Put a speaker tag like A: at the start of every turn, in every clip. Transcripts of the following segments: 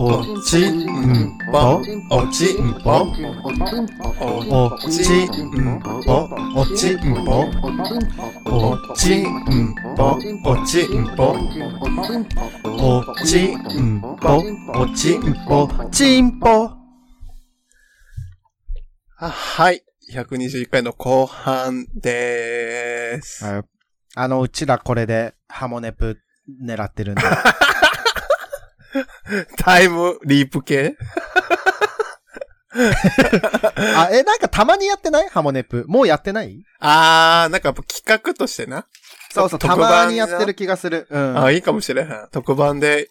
A: おちんぽ、おちんぽ、おちんぽ、おちんぽ、おちんぽ、おちんぽ、おちんぽ、おちんぽ、ちんぽ。
B: あはい。121回の後半でーす。
A: はい。あの、うちらこれでハモネプ狙ってるんで。
B: タイムリープ系？
A: あ、え、なんかたまにやってない？ハモネプ。もうやってない？
B: あー、なんか企画としてな。
A: そうそう、た
B: 特番
A: まにやってる気がする。うん。
B: あ、いいかもしれへん。特番で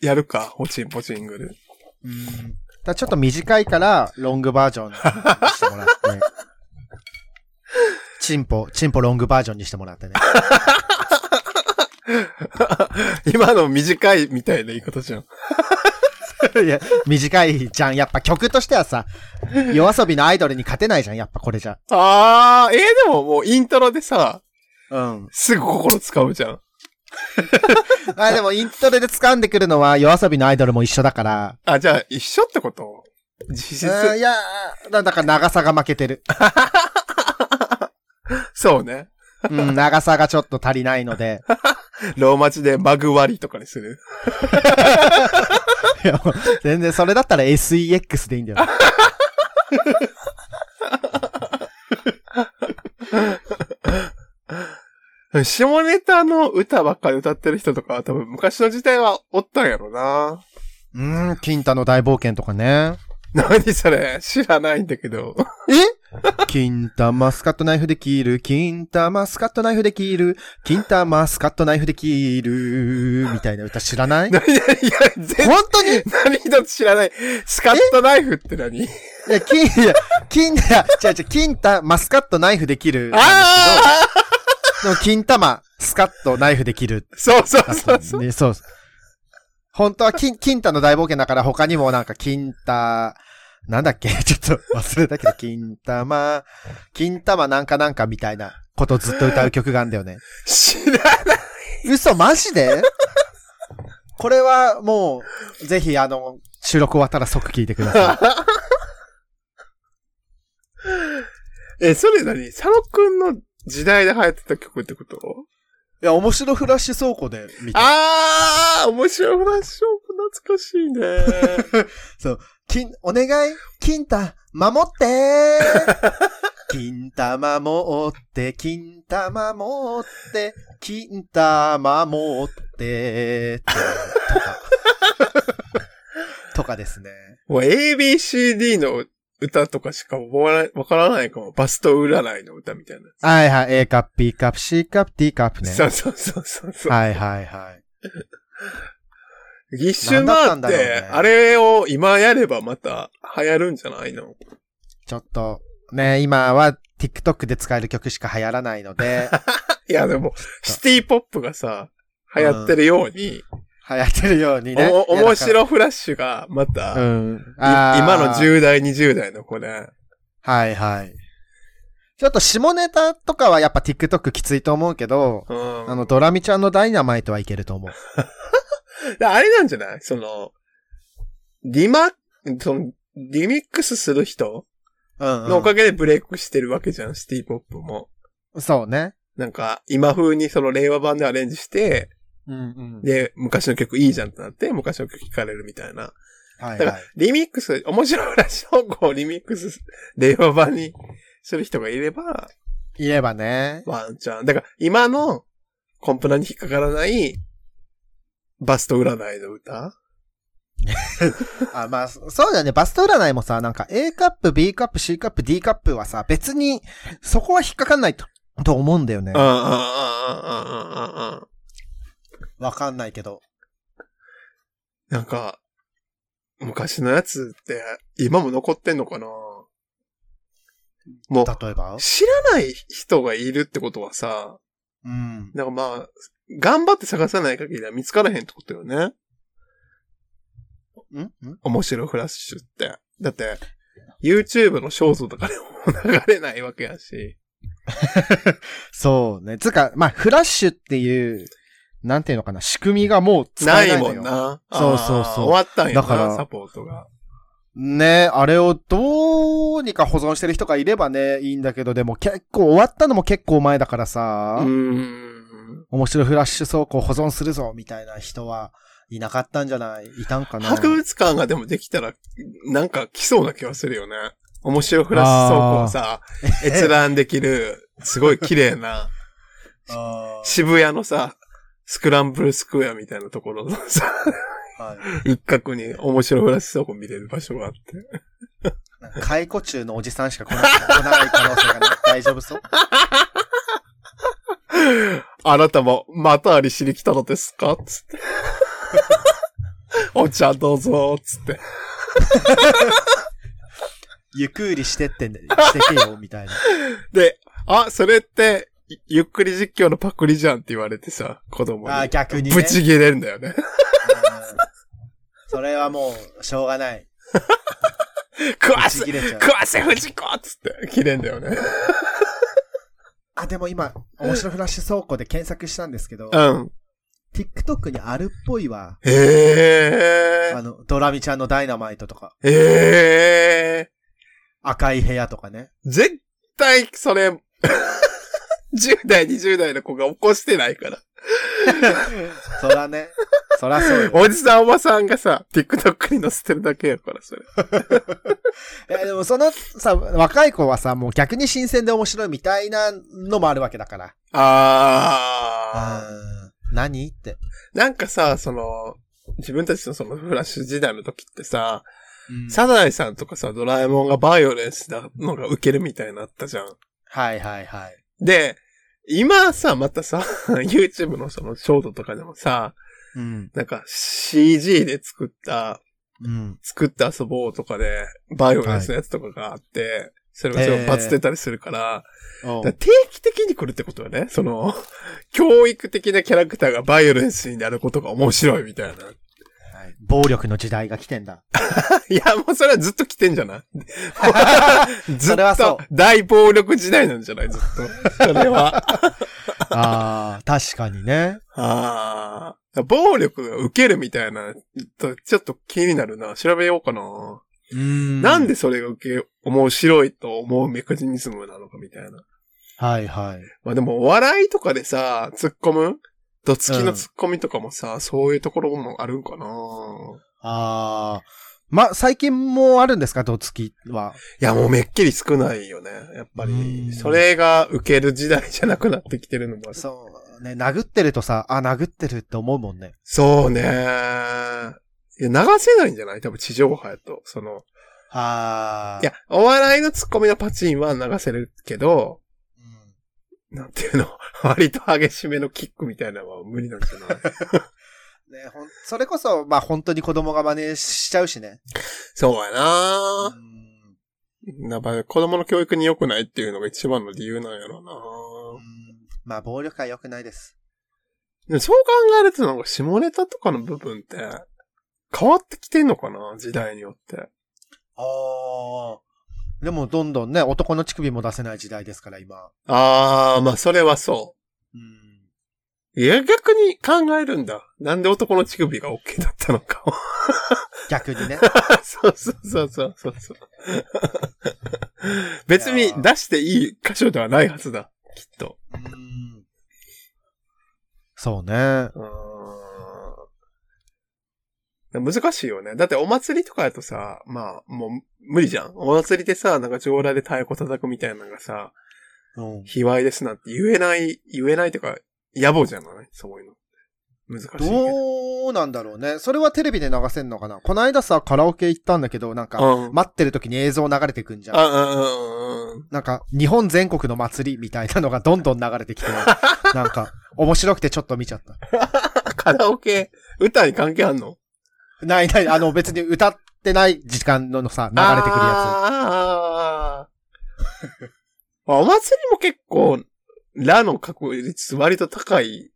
B: やるか。ポチンポチングル。
A: うんだちょっと短いから、ロングバージョンにしてもらって。チンポ、チンポロングバージョンにしてもらってね。
B: 今の短いみたいな言い方じゃん。
A: いや、短いじゃん。やっぱ曲としてはさ、夜遊びのアイドルに勝てないじゃん。やっぱこれじゃ。
B: あー、えー、でももうイントロでさ、
A: うん。
B: すぐ心使うじゃん。
A: あ、でもイントロで掴んでくるのは夜遊びのアイドルも一緒だから。
B: あ、じゃあ一緒ってこと？実質、
A: うんいや、だだから長さが負けてる。
B: そうね。
A: うん、長さがちょっと足りないので。
B: ローマ字でマグ割りとかにする。
A: いや全然それだったら SEX でいいんだよ。
B: 下ネタの歌ばっかり歌ってる人とかは多分昔の時代はおったんやろな。
A: うん、金太の大冒険とかね。
B: 何それ？知らないんだけど。
A: え？金玉スカットナイフで切る、金玉スカットナイフで切る、金玉スカットナイフで切る、みたいな歌知らない？
B: 何いや、全
A: 本当に？い
B: 何一つ知らない。スカットナイフって何？
A: や、金、いや、金、いや、違う違う、金玉スカットナイフで切る。
B: あ
A: けど、でも金玉スカットナイフで切る。
B: あそうそうそうそう。
A: そう。本当は金、金太の大冒険だから他にもなんか金太、なんだっけ？ちょっと忘れたけど、金玉、金玉なんかなんかみたいなことずっと歌う曲があるんだよね。
B: 知らない。
A: 嘘マジで？これはもう、ぜひあの、収録終わったら即聞いてくださ
B: え、それ何？佐野くんの時代で流行ってた曲ってこと？
A: い。いや、面白フラッシュ倉庫で見た。
B: あー、面白いフラッシュ懐かしいね。
A: 金、お願い？金太、守って 金太守って、金太守って、金太守って、とか。とかですね。
B: もう ABCD の歌とかしかわからないかも。バスト占いの歌みたいな。
A: はいはい。A カップ、B カップ、C カップ、D カップね。
B: そうそうそうそうそう。
A: はいはいはい。
B: 一瞬があって、あれを今やればまた流行るんじゃないの？
A: ちょっと、ね、今は TikTok で使える曲しか流行らないので、
B: いやでも、シティポップがさ、流行ってるように、
A: 流行ってるようにね。
B: お面白フラッシュがまた、
A: うん。
B: 今の10代、20代の子ね。
A: はいはい。ちょっと下ネタとかはやっぱ TikTok きついと思うけど、
B: うん。
A: あの、ドラミちゃんのダイナマイトはいけると思う。
B: で あれなんじゃない？その、リマ、その、リミックスする人
A: うん、
B: のおかげでブレイクしてるわけじゃん、シティポップも。
A: そうね。
B: なんか、今風にその令和版でアレンジして、
A: うんうん。
B: で、昔の曲いいじゃんってなって、昔の曲聴かれるみたいな。だから
A: はいはい。、
B: リミックス、面白いらしいをこう、リミックス、令和版にする人がいれば、
A: いればね。
B: ワンチャン。だから、今のコンプラに引っかからない、バスト占いの歌？
A: あ、まあ、そそうだよね。バスト占いもさ、なんか A カップ、B カップ、C カップ、D カップはさ、別に、そこは引っかかんないと、と思うんだよね
B: うん。うんうんうんうんうんうん。
A: わかんないけど。
B: なんか、昔のやつって、今も残ってんのかな？もう、
A: 例えば？
B: 知らない人がいるってことはさ、
A: うん。
B: なんかまあ、頑張って探さない限りは見つからへんってことよね。
A: ん？ん？
B: 面白フラッシュって。だって、YouTube のショートとかでも流れないわけやし。
A: そうね。つうか、まあ、フラッシュっていうなんていうのかな、仕組みがもう使
B: ない
A: えないのよ。
B: もんな。
A: そうそうそう
B: 終わったんやな、
A: だから
B: サポートが。
A: ねあれをどうにか保存してる人がいればね、いいんだけど、でも結構終わったのも結構前だからさ、
B: うーん。
A: 面白いフラッシュ倉庫を保存するぞ、みたいな人はいなかったんじゃない？いたんかな？
B: 博物館がでもできたら、なんか来そうな気がするよね。面白いフラッシュ倉庫をさ、閲覧できる、すごい綺麗な、渋谷のさ、スクランブルスクエアみたいなところのさ、
A: はい
B: 一角に面白いフラッシュ倉庫見れる場所があって。
A: 解雇中のおじさんしか来ない来ない可能性がない。大丈夫そう？
B: あなたも、またありしに来たのですか？つって。お茶どうぞ、つって。
A: ゆっくりしてってね、してけよ、みたいな。
B: で、あ、それって、いゆっくり実況のパクリじゃんって言われてさ、子供に。
A: あー逆にね
B: ぶち切れるんだよね。
A: うんそれはもう、しょうがない。
B: 食わせ、
A: ぶち切れちゃう
B: 食わせ藤子つって、切れんだよね。
A: あ、でも今、面白フラッシュ倉庫で検索したんですけど、
B: うん。
A: TikTok にあるっぽいわ。
B: へー。
A: あの、ドラミちゃんのダイナマイトとか、
B: へ
A: 赤い部屋とかね。
B: ー。絶対、それ、10代、20代の子が起こしてないから。
A: そらね。そらそうよ。
B: おじさんおばさんがさ、TikTok に載せてるだけやから、それ。
A: いや、でもそのさ、若い子はさ、もう逆に新鮮で面白いみたいなのもあるわけだから。
B: あー。
A: うん何って。
B: なんかさ、その、自分たちのそのフラッシュ時代の時ってさ、
A: うん
B: サザエさんとかさ、ドラえもんがバイオレンスなのが受けるみたいになったじゃん。
A: はいはいはい。
B: で、今さ、またさ、YouTube のそのショートとかでもさ、
A: うん。
B: なんか CG で作った、
A: うん。
B: 作って遊ぼうとかで、バイオレンスのやつとかがあって、それがすごいバズってたりするから、
A: おう
B: だから定期的に来るってことはね、その、教育的なキャラクターがバイオレンスになることが面白いみたいな。
A: はい暴力の時代が来てんだ。
B: いや、もうそれはずっと来てんじゃない？ずっと大暴力時代なんじゃない？ずっと。それは。
A: ああ、確かにね。
B: ああ。暴力が受けるみたいな、とちょっと気になるな。調べようかな。
A: うん
B: なんでそれが受け、面白いと思うメカニズムなのかみたいな。
A: はいはい。
B: まあでも、お笑いとかでさ、突っ込む？どつきの突っ込みとかもさ、そういうところもあるんかな。
A: ああ。ま、最近もあるんですか？どつきは。
B: いや、もうめっきり少ないよね。やっぱ
A: う
B: り。
A: ん
B: それが受ける時代じゃなくなってきてるのも。
A: そう。ね、殴ってるとさ、あ、殴ってるって思うもんね。
B: そうね。いや、流せないんじゃない？多分地上波やと。その、
A: ああ。
B: いや、お笑いのツッコミのパチンは流せるけど、
A: うん、
B: なんていうの、割と激しめのキックみたいなのは無理なんじゃない？
A: ね、ほん、それこそ、まあ本当に子供が真似しちゃうしね。
B: そうや
A: う
B: な、
A: ん
B: やっぱ子供の教育に良くないっていうのが一番の理由なんやろうな
A: うんまあ暴力は良くないです。
B: でもそう考えるとなんか下ネタとかの部分って変わってきてんのかな？時代によって。
A: ああ。でもどんどんね、男の乳首も出せない時代ですから、今。
B: あー、まあそれはそ
A: うん。
B: う。いや、逆に考えるんだ。なんで男の乳首が OK だったのかを。
A: 逆にね。
B: そ うそうそうそうそうそう。別に出していい箇所ではないはずだ。きっと。
A: うん。そうね。
B: うーん難しいよね。だってお祭りとかやとさ、まあ、もう無理じゃん。お祭りでさ、なんか上裸で太鼓叩くみたいなのがさ、
A: うん。
B: 卑猥ですなんて言えない、言えないというか、野暮じゃない？そういうの。難しいけど。
A: どうなんだろうね。それはテレビで流せんのかな？この間さ、カラオケ行ったんだけど、なんか、
B: うん。
A: 待ってる時に映像流れてくんじゃん
B: うんうん。
A: なんか、日本全国の祭りみたいなのがどんどん流れてきて、なんか、面白くてちょっと見ちゃった。
B: カラオケ、歌に関係あんの？
A: ないない、あの別に歌ってない時間のさ、流れてくるや
B: あーお祭りも結構、ラの確率割と高い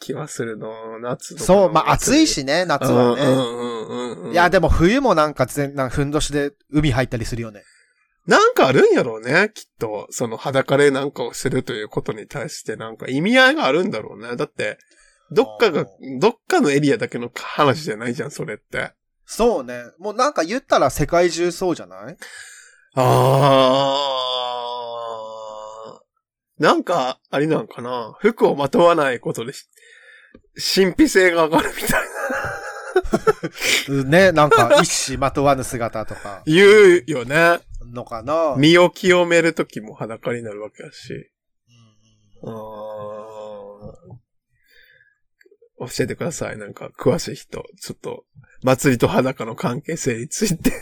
B: 気はするの、夏の
A: そう、まあ暑いしね、夏はね。
B: うんうんうんうん。
A: いや、でも冬もなんか全、なんかふんどしで海入ったりするよね。
B: なんかあるんやろうね、きっと。その裸でなんかをするということに対してなんか意味合いがあるんだろうね。だって、どっかが
A: あ、
B: どっかのエリアだけの話じゃないじゃん、それって。
A: そうね。もうなんか言ったら世界中そうじゃない？
B: あー。なんか、あれなんかな？服をまとわないことでし、神秘性が上がるみたいな。
A: ね、なんか一糸まとわぬ姿とか、
B: 言うよね。
A: のかな？
B: 身を清めるときも裸になるわけだし。
A: うん
B: 教えてください。なんか、詳しい人。ちょっと、祭りと裸の関係性について。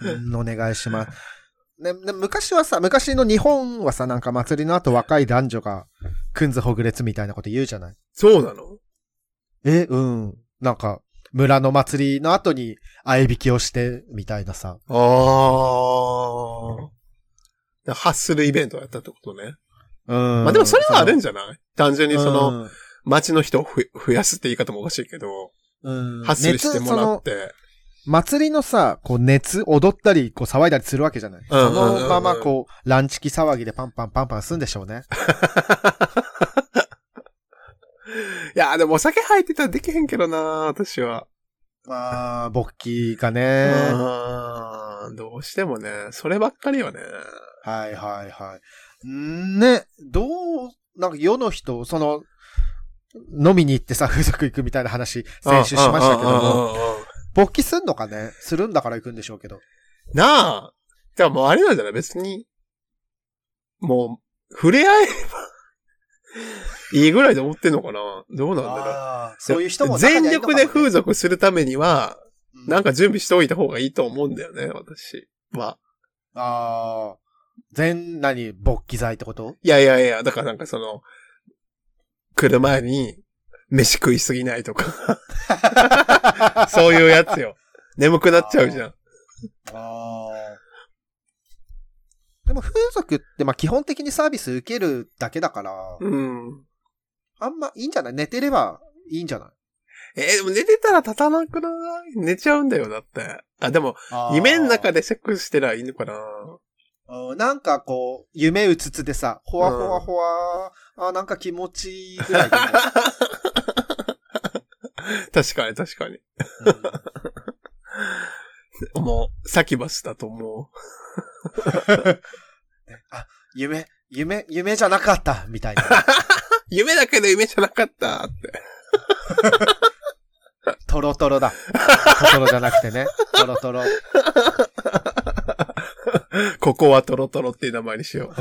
A: うんお願いします。ね、ね昔はさ、昔の日本はさ、なんか祭りの後若い男女が、くんずほぐれつみたいなこと言うじゃない？
B: そうなの
A: え、うん。なんか、村の祭りの後に、あえびきをして、みたいなさ。
B: ああ。発するイベントをやったってことね。
A: うん。
B: まあでもそれはあるん
A: じ
B: じゃない？単純にその、
A: の、
B: 街の人をふ増やすって言い方もおかしいけど、
A: うん、
B: 発するしてもらって。
A: 祭りのさ、こう熱、踊ったり、こう騒いだりするわけじゃない。
B: うんうんうんうん
A: そのままこう、ランチキ騒ぎでパンパンパンパンすんでしょうね。
B: いや、でもお酒入ってたらできへんけどな私は。
A: まあ、勃起がね。
B: どうしてもね、そればっかりよね。
A: はいはいはい。んね、どう、なんか世の人、その、飲みに行ってさ、風俗行くみたいな話、先週しましたけども、
B: も。
A: 勃起すんのかね？するんだから行くんでしょうけど。
B: なあ。じゃあもうあれなんじゃない？別に、もう、触れ合えれば、いいぐらいで思ってんのかな？どうなんだろう？
A: そういう人も中に
B: 全力で風俗するためには、
A: うん
B: なんか準備しておいた方がいいと思うんだよね、私は。
A: ああ、全、何、勃起剤ってこと？
B: いやいやいや、だからなんかその、来る前に、飯食いすぎないとか、そういうやつよ。眠くなっちゃうじゃん。
A: ああ。でも風俗って、まあ基本的にサービス受けるだけだから、
B: うん。
A: あんまいいんじゃない？寝てればいいんじゃない？
B: えーでも寝てたら立たなくない？寝ちゃうんだよ、だって。あ、でも、夢の中
A: で。
B: でセックスしてりゃいいのかな？
A: うんなんかこう、夢うつつでさ、ほわほわほわ、あなんか気持ちいいぐらいでも
B: 確かに、確かに。もう、サキバスだと思
A: あ、夢、夢、夢じゃなかったみたいな。
B: う。夢だけど夢じゃなかったって。
A: トロトロだ。トトロじゃなくてね。トロトロ。
B: ここはトロトロっていう名前にしよう。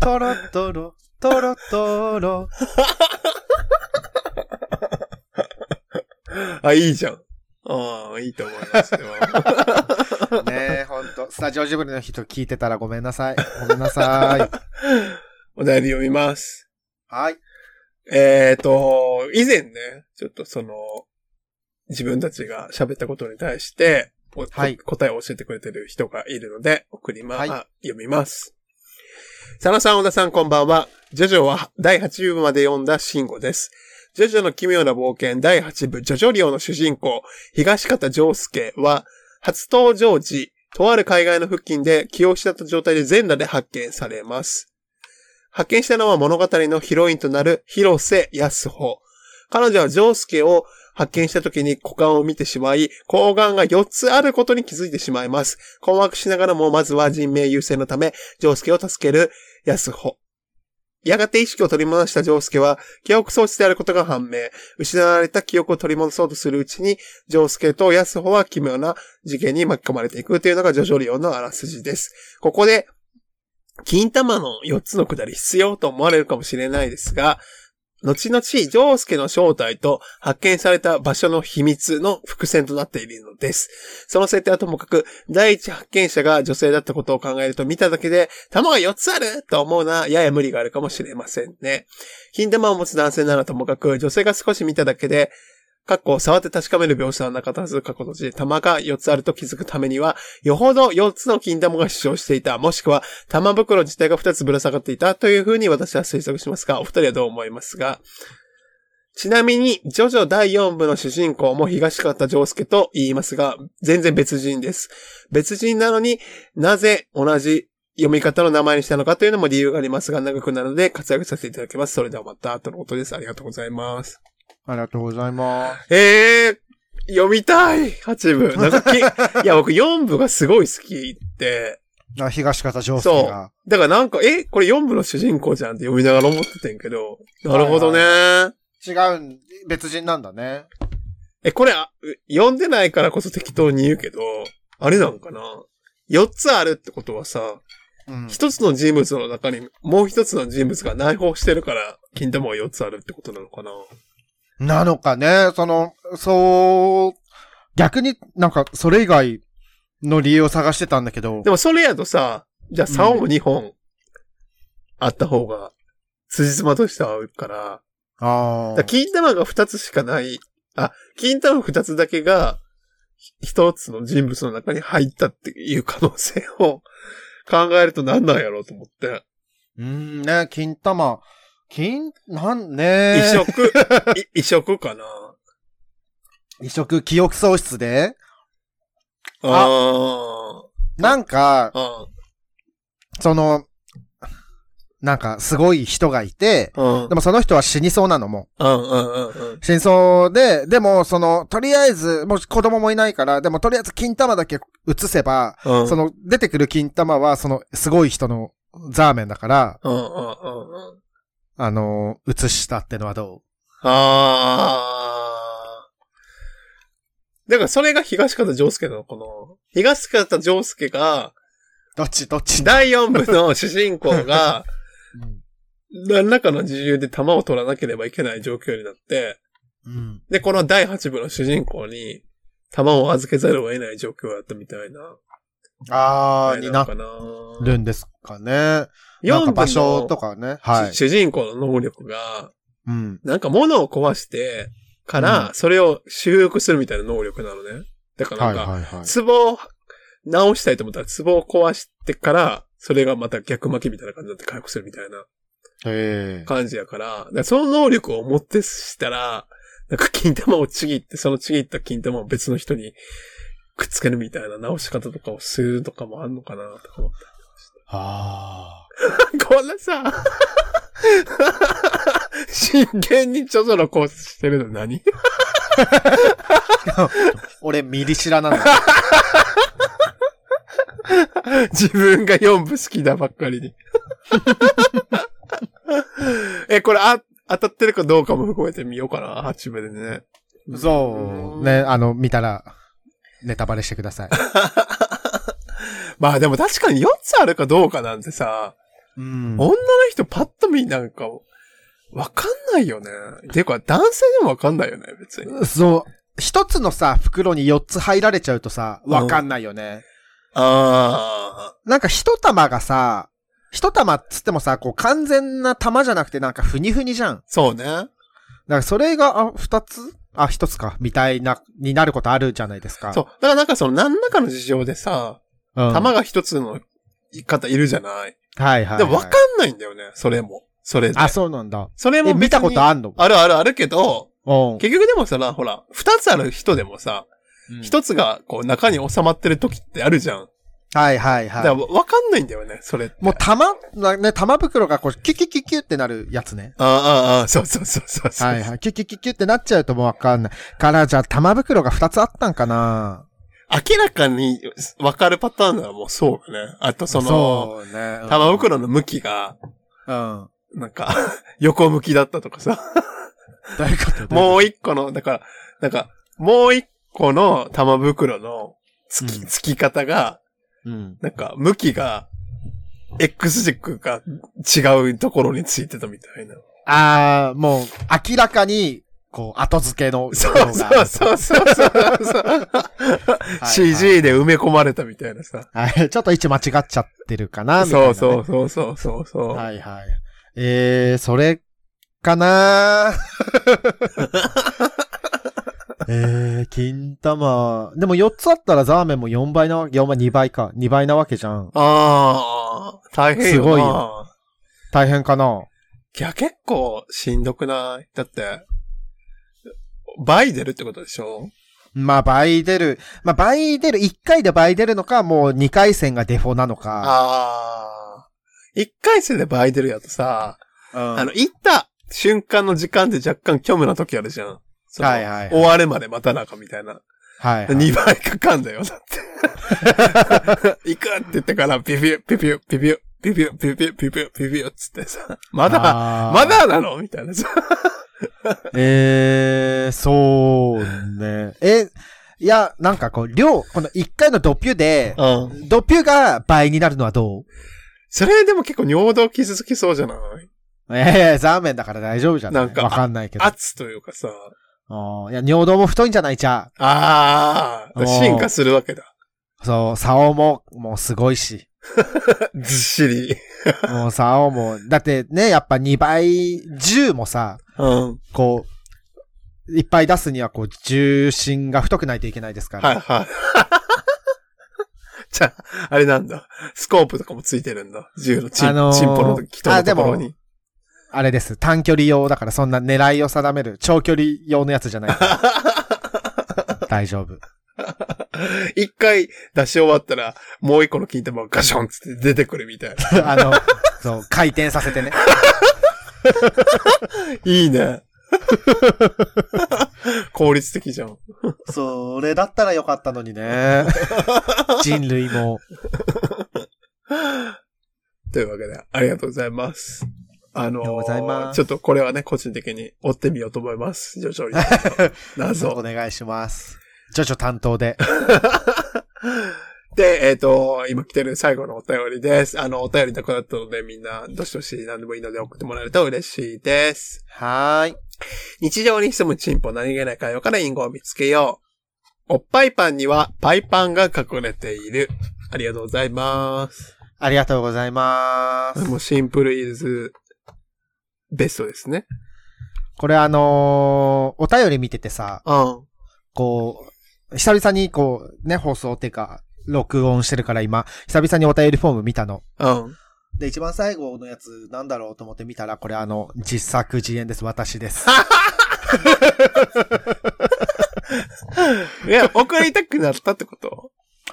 A: トロトロ、トロトロ。
B: あ、いいじゃん。ああ、いいと思いますよ。
A: ねえ、ほんと。スタジオジブリの人聞いてたらごめんなさい。ごめんなさい。
B: お便り読みます。
A: はい。
B: えーと、以前ね、ちょっとその、自分たちが喋ったことに対して、お
A: はい
B: 答えを教えてくれてる人がいるので、送りま、
A: はい
B: あ読みます。佐野さん、小田さん、こんばんは。ジョジョは第8部まで読んだ慎吾です。ジョジョの奇妙な冒険第8部、ジョジョリオの主人公、東方丈介は、初登場時、とある海外の付近で気を失った状態で全裸で発見されます。発見したのは物語のヒロインとなる広瀬康穂。彼女はジョースケを発見した時に股間を見てしまい、睾丸が4つあることに気づいてしまいます。困惑しながらも、まずは人命優先のため、ジョースケを助ける康穂。やがて意識を取り戻したジョースケは、記憶装置であることが判明。失われた記憶を取り戻そうとするうちに、ジョースケと康穂は奇妙な事件に巻き込まれていくというのがジョジョリオのあらすじです。ここで、金玉の4つのくだり必要と思われるかもしれないですが、後々、ジョースケの正体と発見された場所の秘密の伏線となっているのです。その設定はともかく、第一発見者が女性だったことを考えると見ただけで、玉が4つあると思うなやや無理があるかもしれませんね。金玉を持つ男性ならともかく、女性が少し見ただけで、かっこ触って確かめる描写はなかったはず、過去とじ、玉が4つあると気づくためには、よほど4つの金玉が主張していた、もしくは玉袋自体が2つぶら下がっていたというふうに私は推測しますが、お二人はどう思いますが、ちなみに、ジョジョ第4部の主人公も東方丈介と言いますが、全然別人です。別人なのになぜ同じ読み方の名前にしたのかというのも理由がありますが、長くなるので活躍させていただきます。それではまた、とのことです。ありがとうございます。
A: ありがとうございます。
B: えー、読みたい !8 部。なんかき、いや、僕4部がすごい好きって、
A: あ東方丈介が。
B: だからなんか、え、これ4部の主人公じゃんって読みながら思っててんけど、なるほどね。
A: 違うん、別人なんだね。
B: え、これ、あ読んでないからこそ適当に言うけど、あれなんかな ?4 つあるってことはさ、
A: うん。
B: 一つの人物の中にもう一つの人物が内包してるから、金玉が4つあるってことなのかな
A: なのかね、その、そう、逆になんかそれ以外の理由を探してたんだけど。
B: で、もそれやとさ、じゃあ竿も2本あった方が、辻褄としては合うから、
A: あ
B: だから金玉が2つしかない、あ、金玉2つだけが、一つの人物の中に入ったっていう可能性を考えると何なんやろうと思って。
A: うんね、金玉、金、なんね
B: 移植、い移植かな？
A: 移植記憶喪失で、
B: あ
A: なんか、
B: あ。
A: その、なんかすごい人がいて、
B: うん。うん。
A: でもその人は死にそうなのも。
B: うんうんうんうん。
A: 死にそうで、でもその、とりあえず、もう子供もいないから、でもとりあえず金玉だけ移せば、
B: うん。
A: その出てくる金玉はそのすごい人のザーメンだから、
B: うんうんうんうん。
A: あの、移したってのはど
B: ああ。だからそれが東方丈介なのかな東方丈介が、
A: うどっち？どっち？
B: 第4部の主人公が、何らかの自由で弾を取らなければいけない状況になって、
A: うん。
B: で、この第8部の主人公に、弾を預けざるを得ない状況だったみたいな。
A: あー、
B: あれ
A: にな
B: かな
A: るんですかね。なん
B: 4部
A: か場所
B: の
A: とかね。はい。
B: 主人公の能力が、
A: うん。
B: なんか物を壊してから、それを修復するみたいな能力なのね。だから
A: は
B: ないんか、
A: はいはい。
B: 壺を直したいと思ったら壺を壊してから、それがまた逆巻きみたいな感じになって回復するみたいな。感じやから、だからその能力を持ってしたら、なんか金玉をちぎって、そのちぎった金玉を別の人にくっつけるみたいな直し方とかをするとかもあんのかなとか思って。
A: あ
B: こんなさ、真剣にジョジョのコースしてるの何？
A: ー。俺、ミリシラなの。
B: 自分が4部好きだばっかりに。え、これあ、当たってるかどうかも含めてみようかな、8部でね。
A: そう。ね、あの、見たら、ネタバレしてください。
B: まあでも確かに4つあるかどうかなんてさ、
A: うん
B: 女の人パッと見なんか、わかんないよね。ていうか男性でもわかんないよね、別に。
A: そう。一つのさ、袋に4つ入られちゃうとさ、わかんないよね。
B: あ
A: なんか一玉がさ、一玉っつってもさ、こう完全な玉じゃなくてなんかふにふにじゃん。
B: ー、そうね。
A: だからそれが、あ、二つ？あ、一つか。みたいな、になることあるじゃないですか。
B: そう。だからなんかその何らかの事情でさ、
A: うん。
B: 玉が一つの方いるじゃない。
A: はいはい、はい。
B: でもわかんないんだよね、それも。それで。
A: あ、そうなんだ。
B: それも
A: え、見たこと
B: あ
A: あんの？
B: あるあるあるけど、
A: うん。
B: 結局でもさ、ほら、二つある人でもさ、一つがこう中に収まってる時ってあるじゃん。
A: はいはい
B: だから
A: はい。
B: わかんないんだよね、それ。
A: もう玉、なね、玉袋がこう、キュキュキュキュってなるやつね。
B: ああ、ああ、そうそうそうそうそう。
A: はいはい。キュキュキュキュってなっちゃうともうわかんない。から、じゃあ玉袋が二つあったんかな
B: 明らかにわかるパターンならもうそうよね。あとその、
A: そうね。うん
B: 玉袋の向きが、
A: うん。
B: なんか、横向きだったとかさ。
A: どういうこと？
B: も
A: う
B: う一個の、だから、なんか、もう一個の玉袋のつき、
A: うん
B: つき方が、
A: うん。
B: なんか、向きが、X 軸が違うところについてたみたいな。
A: ああ、もう、明らかに、こう、後付けの
B: そ
A: 袋
B: う
A: がある
B: そうそうそうそう。
A: い
B: CG で埋め込まれたみたいなさ。
A: はい。ちょっと位置間違っちゃってるかなみたいな、ね。
B: そうそうそうそうそうそう。
A: はいはい。えー、それかな えー、金玉。でも4つあったらザーメンも4倍なわけ、4倍、2倍か。2倍なわけじゃん。
B: ああ、大変よな。
A: すごいよ大変かない
B: や、結構しんどくない？だって、倍出るってことでしょ？
A: まあ倍出る。まあ倍出る。1回で倍出るのか、もう2回戦がデフォなのか。
B: ああ。一回戦で倍出るやとさ、
A: うん
B: あの、行った瞬間の時間で若干虚無な時あるじゃん。
A: はいはいはい
B: 終わるまで待たなかみたいな。
A: はい、はい。
B: 2倍かかんだよ、だって。行くって言ってから、ピピュ、ピピュ、ピピュ、ピピュ、ピピュ、ピピュ、ピピュ、つってさ、まだ、まだなの？みたいなさ。
A: えー、そうね。え、いや、なんかこう、量、この1回のドピュで、
B: うん。
A: ドピュが倍になるのはどう？
B: それでも結構尿道傷つきそうじゃない？
A: ええザーメンだから大丈夫じゃない？
B: なんか
A: わかんないけど。
B: 圧というかさ。
A: あーいや、尿道も太いんじゃない？じゃ
B: ああ、
A: おー
B: 進化するわけだ。
A: あ。そう、竿も、もうすごいし。
B: ずっしり。
A: もう竿も、だってね、やっぱ2倍、10もさ、
B: うん。
A: こう、いっぱい出すにはこう、重心が太くないといけないですから。
B: はいはい。じゃあ、あれなんだ。スコープとかもついてるんだ。銃のチン,、
A: あのー
B: チンポの人のところに。
A: あれです。短距離用だからそんな狙いを定める長距離用のやつじゃない。大丈夫。
B: 一回出し終わったら、もう一個の金玉がガションつって出てくるみたいな。
A: あの、そう、回転させてね。
B: いいね。効率的じゃん。
A: それだったらよかったのにね。人類も。
B: というわけで、ありがとうございます。あのー
A: ありがとうございます
B: ちょっとこれはね、個人的に追ってみようと思います。ジョジョリの 謎。
A: お願いします。ジョジョ担当で。
B: で、えっ、と、今来てる最後のお便りです。あの、お便りなくなったので、みんな、どしどし何でもいいので送ってもらえると嬉しいです。
A: はーい。
B: 日常に潜むチンポ何気ない会話から隠語を見つけよう。おっぱいパンにはパイパンが隠れている。ありがとうございます。
A: ありがとうございます。
B: もうシンプルイズベストですね。
A: これあのーお便り見ててさ、
B: うん。
A: こう、久々にこう、ね、放送っていうか、録音してるから今、久々にお便りフォーム見たの。
B: うん。
A: で、一番最後のやつなんだろうと思って見たら、これあの、実作自演です。私です。
B: いや、送りたくなったってこと？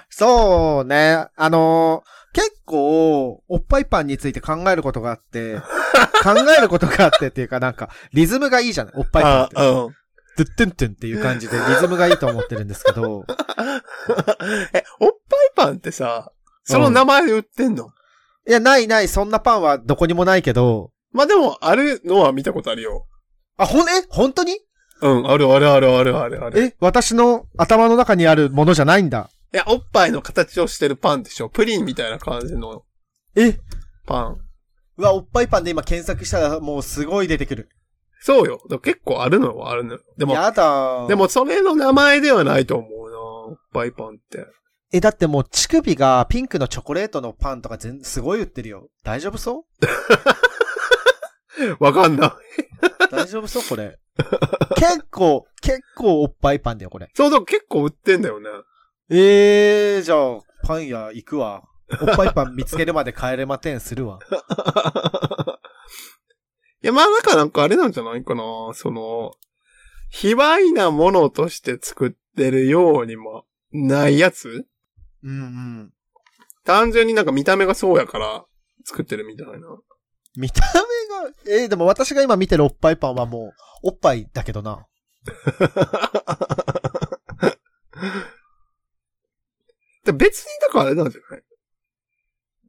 A: そうね。あのー結構、おっぱいパンについて考えることがあって、考えることがあってっていうかなんか、リズムがいいじゃない？おっぱいパンって。
B: あうん。
A: ドゥットゥントゥンっていう感じで リズムがいいと思ってるんですけど、
B: え、おっぱいパンってさ、その名前で売ってんの、
A: いや、ないない、そんなパンはどこにもないけど、
B: まあ、でも、あるのは見たことあるよ。
A: あ、ほん、え本当に？
B: うん、あるあるあるあるあるある。
A: え私の頭の中にあるものじゃないんだ。
B: いや、おっぱいの形をしてるパンでしょプリンみたいな感じの
A: え？
B: パン。
A: うわ、おっぱいパンで今検索したらもうすごい出てくる。
B: そうよ。結構あるのはあるのよ。でも、
A: やだ
B: で、もそれの名前ではないと思うな。おっぱいパンって。
A: え、だってもう乳首がピンクのチョコレートのパンとか全すごい売ってるよ。大丈夫そう？
B: わかんない。
A: 大丈夫そうこれ？結構、結構おっぱいパンだよ、これ。
B: そうだ、結構売ってんだよね。
A: えー、じゃあ、パン屋行くわ。おっぱいパン見つけるまで帰れまてんするわ。
B: いや、まあなんかなんかあれなんじゃないかな。その、卑猥なものとして作ってるようにもないやつ？
A: うんうん。
B: 単純になんか見た目がそうやから作ってるみたいな。
A: 見た目が、えーでも私が今見てるおっぱいパンはもう、おっぱいだけどな。
B: で別にだからあれなんじゃない？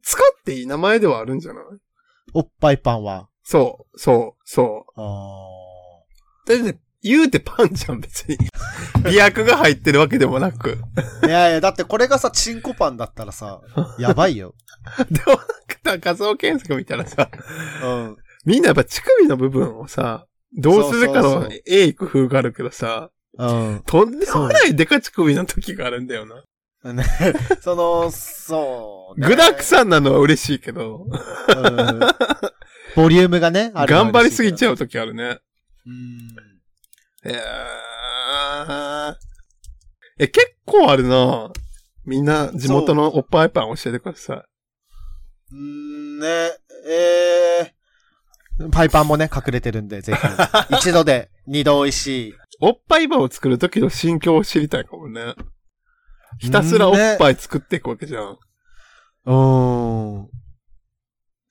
B: 使っていい名前ではあるんじゃない？
A: おっぱいパンは。
B: そう、そう、そ
A: あ
B: う。だって言うてパンじゃん、別に。美薬が入ってるわけでもなく。
A: ーいやいや、だってこれがさ、チンコパンだったらさ、やばいよ。
B: でもなんか画像検索見たらさ、
A: うん。
B: みんなやっぱ乳首の部分をさ、どうするかのえい工夫があるけどさ、
A: うん。
B: とんでもないデカ乳首の時があるんだよな。
A: ね、その、そう、ね。
B: 具沢山なのは嬉しいけど、
A: うんボリュームがね、ある
B: 頑張りすぎち
A: ゃ
B: ゃう時あるね。
A: う。うん。
B: いやーえ、結構あるなみんな地元のおっぱいパン教えてください。
A: んーね、えー、パイパンもね、隠れてるんで、ぜひ。一度で二度美味しい。
B: おっぱいパンを作る時の心境を知りたいかもね。ひたすらおっぱい作っていくわけじゃん。
A: うーん。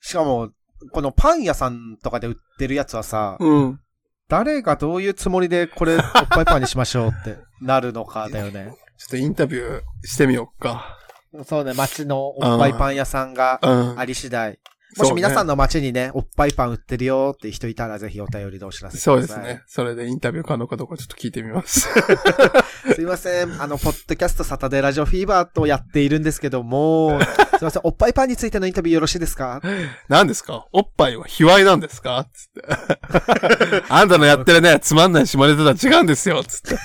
A: しかも、このパン屋さんとかで売ってるやつはさ、
B: うん。
A: 誰がどういうつもりでこれおっぱいパンにしましょうって なるのかだよね。
B: ちょっとインタビューしてみようか。
A: そうね、街のおっぱいパン屋さんが
B: うん。
A: あり次第。もし皆さんの街にね、おっぱいパン売ってるよって人いたらぜひお便りでお知らせください。
B: そうですね。。それでインタビュー可能かどうかちょっと聞いてみます。
A: すいません。あの、ポッドキャストサタデーラジオフィーバーとやっているんですけども、すいません。おっぱいパンについてのインタビューよろしいですか？
B: 何ですか？おっぱいは卑猥なんですか？つって。あんたのやってるね、つまんない下ネタとは違うんですよつって。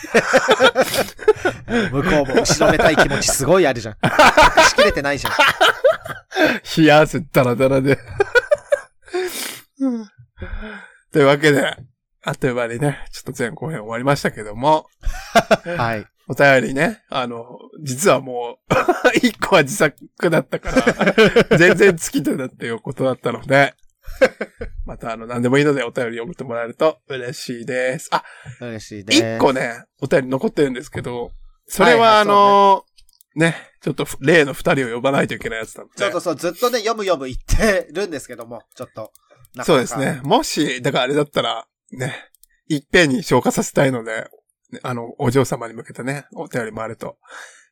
A: 向こうも後ろめたい気持ちすごいあるじゃん。隠しきれてないじゃん。
B: 冷や汗ダラダラで。というわけで、あっという間にね、ちょっと前後編終わりましたけども、
A: はい。
B: お便りね、あの、実はもう、一個は自作だったから、全然尽きてたっていうことだったので、またあの、何でもいいのでお便り読めてもらえると嬉しいです。あ、
A: 嬉しいです。
B: 一個ね、お便り残ってるんですけど、それはあの、ね、ちょっと例の二人を呼ばないといけないやつなんで。
A: そうそうそう、ずっとね、読む読む言ってるんですけども、ちょっと。
B: そうですね。。もし、だからあれだったら、ね、いっぺんに消化させたいので、ねあの、お嬢様に向けてね、お便りもあると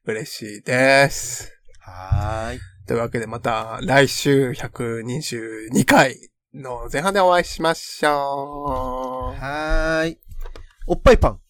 B: 嬉しいです。
A: はーい。
B: というわけでまた来週122回の前半でお会いしましょう。
A: はーい。おっぱいパン。